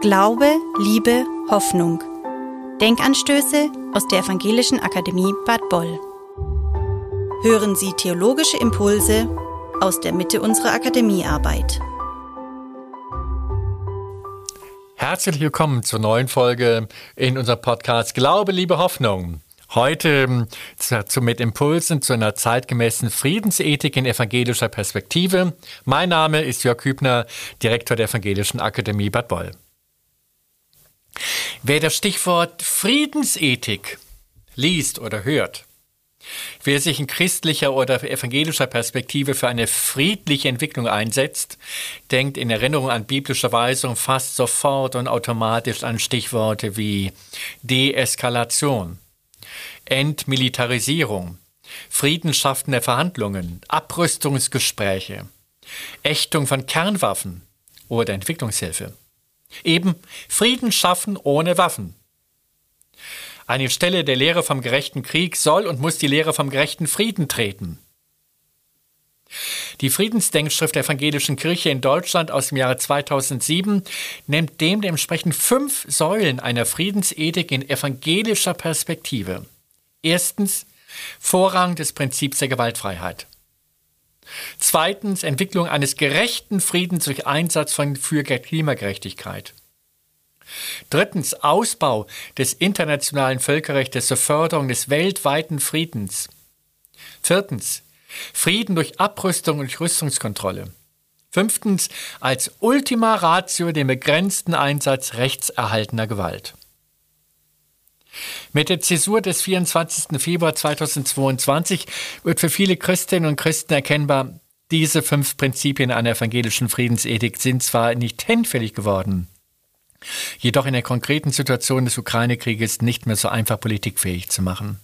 Glaube, Liebe, Hoffnung. Denkanstöße aus der Evangelischen Akademie Bad Boll. Hören Sie theologische Impulse aus der Mitte unserer Akademiearbeit. Herzlich willkommen zur neuen Folge in unserem Podcast Glaube, Liebe, Hoffnung. Heute ähm, zu, mit Impulsen zu einer zeitgemäßen Friedensethik in evangelischer Perspektive. Mein Name ist Jörg Hübner, Direktor der Evangelischen Akademie Bad Boll. Wer das Stichwort Friedensethik liest oder hört, Wer sich in christlicher oder evangelischer Perspektive für eine friedliche Entwicklung einsetzt, denkt in Erinnerung an biblische Weisung fast sofort und automatisch an Stichworte wie Deeskalation, Entmilitarisierung, friedensschaffende Verhandlungen, Abrüstungsgespräche, Ächtung von Kernwaffen oder Entwicklungshilfe. Eben Frieden schaffen ohne Waffen. Eine Stelle der Lehre vom gerechten Krieg soll und muss die Lehre vom gerechten Frieden treten. Die Friedensdenkschrift der Evangelischen Kirche in Deutschland aus dem Jahre 2007 nennt dem dementsprechend fünf Säulen einer Friedensethik in evangelischer Perspektive. Erstens Vorrang des Prinzips der Gewaltfreiheit. Zweitens Entwicklung eines gerechten Friedens durch Einsatz von für Klimagerechtigkeit. Drittens Ausbau des internationalen Völkerrechts zur Förderung des weltweiten Friedens. Viertens Frieden durch Abrüstung und Rüstungskontrolle. Fünftens als Ultima Ratio den begrenzten Einsatz rechtserhaltener Gewalt. Mit der Zäsur des 24. Februar 2022 wird für viele Christinnen und Christen erkennbar, diese fünf Prinzipien einer evangelischen Friedensethik sind zwar nicht hinfällig geworden, jedoch in der konkreten Situation des Ukraine-Krieges nicht mehr so einfach politikfähig zu machen.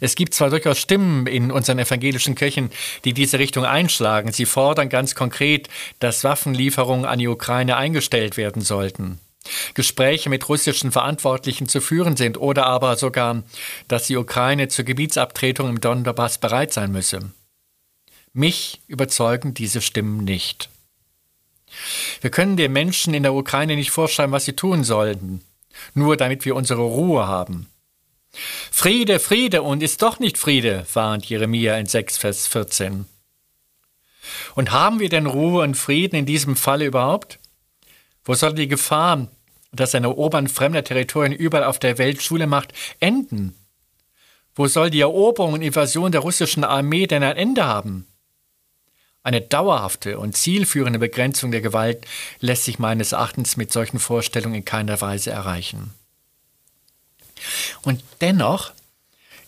Es gibt zwar durchaus Stimmen in unseren evangelischen Kirchen, die diese Richtung einschlagen. Sie fordern ganz konkret, dass Waffenlieferungen an die Ukraine eingestellt werden sollten. Gespräche mit russischen Verantwortlichen zu führen sind oder aber sogar, dass die Ukraine zur Gebietsabtretung im Donbass bereit sein müsse. Mich überzeugen diese Stimmen nicht. Wir können den Menschen in der Ukraine nicht vorschreiben, was sie tun sollten, nur damit wir unsere Ruhe haben. Friede, Friede und ist doch nicht Friede, warnt Jeremia in 6, Vers 14. Und haben wir denn Ruhe und Frieden in diesem Falle überhaupt? Wo soll die Gefahr, dass ein Erobern fremder Territorien überall auf der Welt Schule macht, enden? Wo soll die Eroberung und Invasion der russischen Armee denn ein Ende haben? Eine dauerhafte und zielführende Begrenzung der Gewalt lässt sich meines Erachtens mit solchen Vorstellungen in keiner Weise erreichen. Und dennoch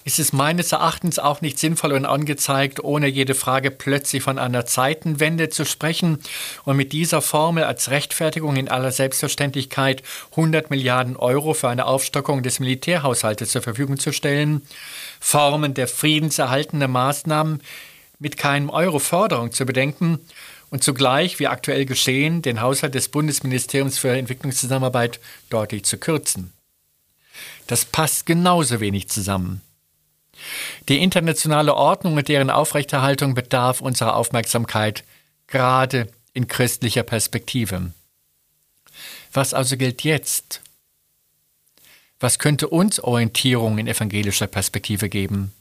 ist es meines Erachtens auch nicht sinnvoll und angezeigt, ohne jede Frage plötzlich von einer Zeitenwende zu sprechen und mit dieser Formel als Rechtfertigung in aller Selbstverständlichkeit 100 Milliarden Euro für eine Aufstockung des Militärhaushaltes zur Verfügung zu stellen, Formen der friedenserhaltenden Maßnahmen mit keinem Euro Förderung zu bedenken und zugleich, wie aktuell geschehen, den Haushalt des Bundesministeriums für Entwicklungszusammenarbeit deutlich zu kürzen. Das passt genauso wenig zusammen. Die internationale Ordnung und deren Aufrechterhaltung bedarf unserer Aufmerksamkeit, gerade in christlicher Perspektive. Was also gilt jetzt? Was könnte uns Orientierung in evangelischer Perspektive geben?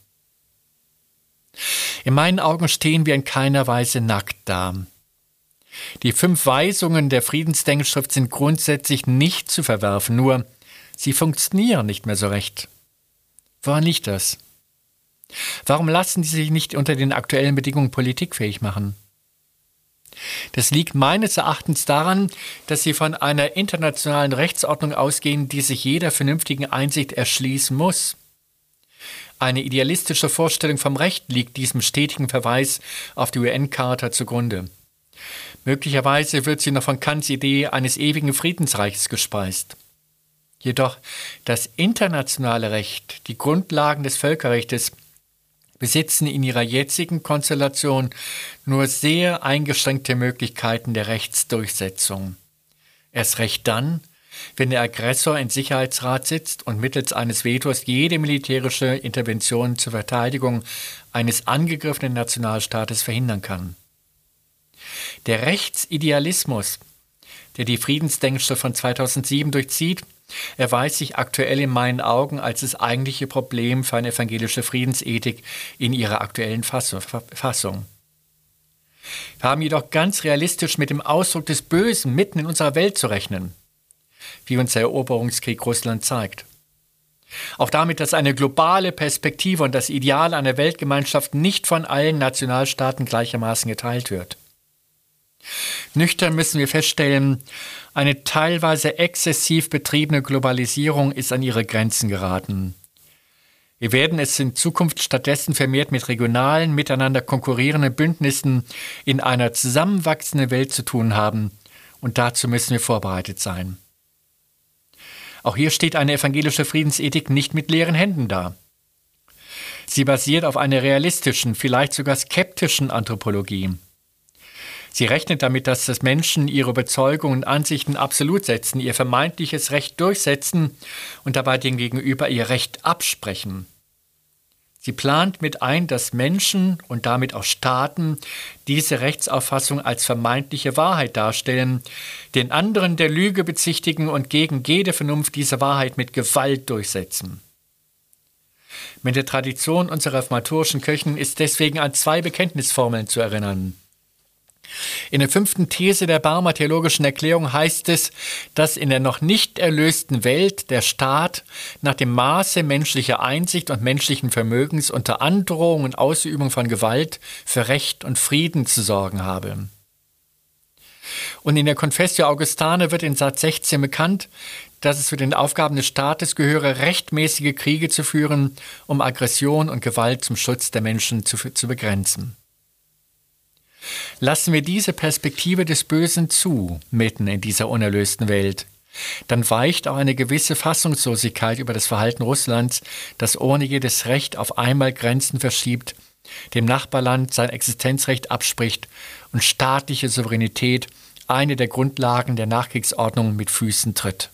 In meinen Augen stehen wir in keiner Weise nackt da. Die fünf Weisungen der Friedensdenkschrift sind grundsätzlich nicht zu verwerfen, nur sie funktionieren nicht mehr so recht. Woran liegt das? Warum lassen sie sich nicht unter den aktuellen Bedingungen politikfähig machen? Das liegt meines Erachtens daran, dass sie von einer internationalen Rechtsordnung ausgehen, die sich jeder vernünftigen Einsicht erschließen muss. Eine idealistische Vorstellung vom Recht liegt diesem stetigen Verweis auf die UN-Charta zugrunde. Möglicherweise wird sie noch von Kants Idee eines ewigen Friedensreichs gespeist. Jedoch das internationale Recht, die Grundlagen des Völkerrechtes, besitzen in ihrer jetzigen Konstellation nur sehr eingeschränkte Möglichkeiten der Rechtsdurchsetzung. Erst recht dann, wenn der Aggressor im Sicherheitsrat sitzt und mittels eines Vetos jede militärische Intervention zur Verteidigung eines angegriffenen Nationalstaates verhindern kann. Der Rechtsidealismus, der die Friedensdenkschrift von 2007 durchzieht, erweist sich aktuell in meinen Augen als das eigentliche Problem für eine evangelische Friedensethik in ihrer aktuellen Fassung. Wir haben jedoch ganz realistisch mit dem Ausdruck des Bösen mitten in unserer Welt zu rechnen, wie uns der Eroberungskrieg Russland zeigt. Auch damit, dass eine globale Perspektive und das Ideal einer Weltgemeinschaft nicht von allen Nationalstaaten gleichermaßen geteilt wird. Nüchtern müssen wir feststellen, eine teilweise exzessiv betriebene Globalisierung ist an ihre Grenzen geraten. Wir werden es in Zukunft stattdessen vermehrt mit regionalen, miteinander konkurrierenden Bündnissen in einer zusammenwachsenden Welt zu tun haben, und dazu müssen wir vorbereitet sein. Auch hier steht eine evangelische Friedensethik nicht mit leeren Händen da. Sie basiert auf einer realistischen, vielleicht sogar skeptischen Anthropologie. Sie rechnet damit, dass das Menschen ihre Überzeugungen und Ansichten absolut setzen, ihr vermeintliches Recht durchsetzen und dabei dem Gegenüber ihr Recht absprechen. Sie plant mit ein, dass Menschen und damit auch Staaten diese Rechtsauffassung als vermeintliche Wahrheit darstellen, den anderen der Lüge bezichtigen und gegen jede Vernunft diese Wahrheit mit Gewalt durchsetzen. Mit der Tradition unserer reformatorischen Kirchen ist deswegen an zwei Bekenntnisformeln zu erinnern. In der fünften These der Barmer Theologischen Erklärung heißt es, dass in der noch nicht erlösten Welt der Staat nach dem Maße menschlicher Einsicht und menschlichen Vermögens unter Androhung und Ausübung von Gewalt für Recht und Frieden zu sorgen habe. Und in der Confessio Augustane wird in Satz 16 bekannt, dass es zu den Aufgaben des Staates gehöre, rechtmäßige Kriege zu führen, um Aggression und Gewalt zum Schutz der Menschen zu, zu begrenzen. Lassen wir diese Perspektive des Bösen zu, mitten in dieser unerlösten Welt, dann weicht auch eine gewisse Fassungslosigkeit über das Verhalten Russlands, das ohne jedes Recht auf einmal Grenzen verschiebt, dem Nachbarland sein Existenzrecht abspricht und staatliche Souveränität, eine der Grundlagen der Nachkriegsordnung, mit Füßen tritt.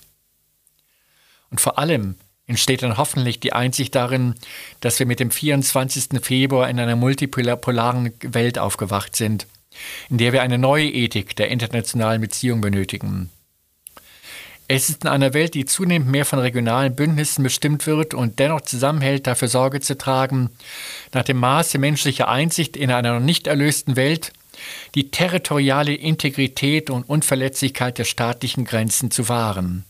Und vor allem entsteht dann hoffentlich die Einsicht darin, dass wir mit dem 24. Februar in einer multipolaren Welt aufgewacht sind, in der wir eine neue Ethik der internationalen Beziehung benötigen. Es ist in einer Welt, die zunehmend mehr von regionalen Bündnissen bestimmt wird und dennoch zusammenhält, dafür Sorge zu tragen, nach dem Maße menschlicher Einsicht in einer noch nicht erlösten Welt die territoriale Integrität und Unverletzlichkeit der staatlichen Grenzen zu wahren.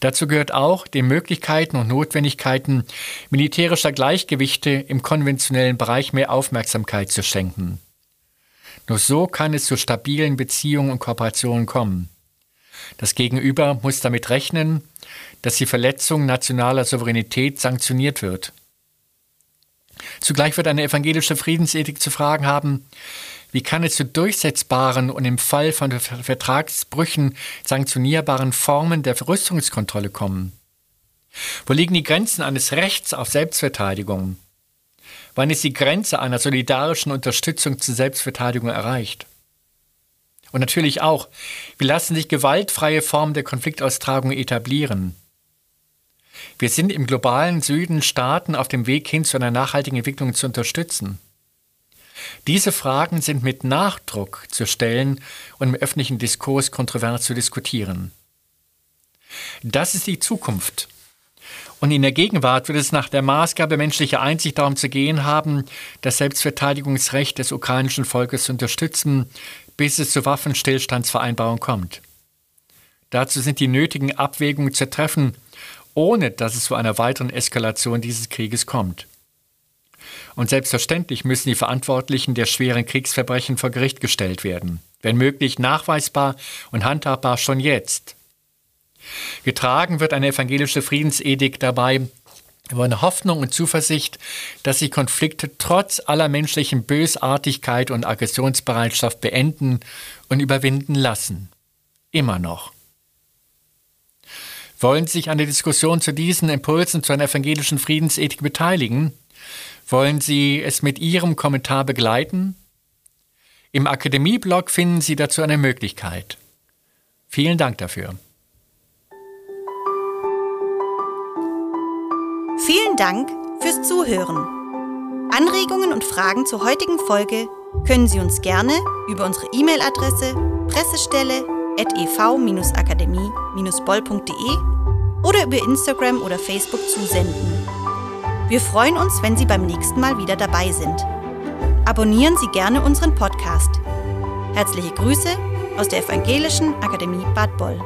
Dazu gehört auch, den Möglichkeiten und Notwendigkeiten militärischer Gleichgewichte im konventionellen Bereich mehr Aufmerksamkeit zu schenken. Nur so kann es zu stabilen Beziehungen und Kooperationen kommen. Das Gegenüber muss damit rechnen, dass die Verletzung nationaler Souveränität sanktioniert wird. Zugleich wird eine evangelische Friedensethik zu fragen haben, wie kann es zu durchsetzbaren und im Fall von Vertragsbrüchen sanktionierbaren Formen der Rüstungskontrolle kommen? Wo liegen die Grenzen eines Rechts auf Selbstverteidigung? Wann ist die Grenze einer solidarischen Unterstützung zur Selbstverteidigung erreicht? Und natürlich auch, wie lassen sich gewaltfreie Formen der Konfliktaustragung etablieren? Wir sind im globalen Süden Staaten auf dem Weg hin zu einer nachhaltigen Entwicklung zu unterstützen. Diese Fragen sind mit Nachdruck zu stellen und im öffentlichen Diskurs kontrovers zu diskutieren. Das ist die Zukunft. Und in der Gegenwart wird es nach der Maßgabe menschlicher Einsicht darum zu gehen haben, das Selbstverteidigungsrecht des ukrainischen Volkes zu unterstützen, bis es zur Waffenstillstandsvereinbarung kommt. Dazu sind die nötigen Abwägungen zu treffen, ohne dass es zu einer weiteren Eskalation dieses Krieges kommt. Und selbstverständlich müssen die Verantwortlichen der schweren Kriegsverbrechen vor Gericht gestellt werden, wenn möglich nachweisbar und handhabbar schon jetzt. Getragen wird eine evangelische Friedensedikt dabei über eine Hoffnung und Zuversicht, dass sich Konflikte trotz aller menschlichen Bösartigkeit und Aggressionsbereitschaft beenden und überwinden lassen. Immer noch. Wollen Sie sich an der Diskussion zu diesen Impulsen zu einer evangelischen Friedensethik beteiligen? Wollen Sie es mit Ihrem Kommentar begleiten? Im Akademieblog finden Sie dazu eine Möglichkeit. Vielen Dank dafür. Vielen Dank fürs Zuhören. Anregungen und Fragen zur heutigen Folge können Sie uns gerne über unsere E-Mail-Adresse pressestelle ev-akademie-boll.de oder über Instagram oder Facebook zusenden. Wir freuen uns, wenn Sie beim nächsten Mal wieder dabei sind. Abonnieren Sie gerne unseren Podcast. Herzliche Grüße aus der Evangelischen Akademie Bad Boll.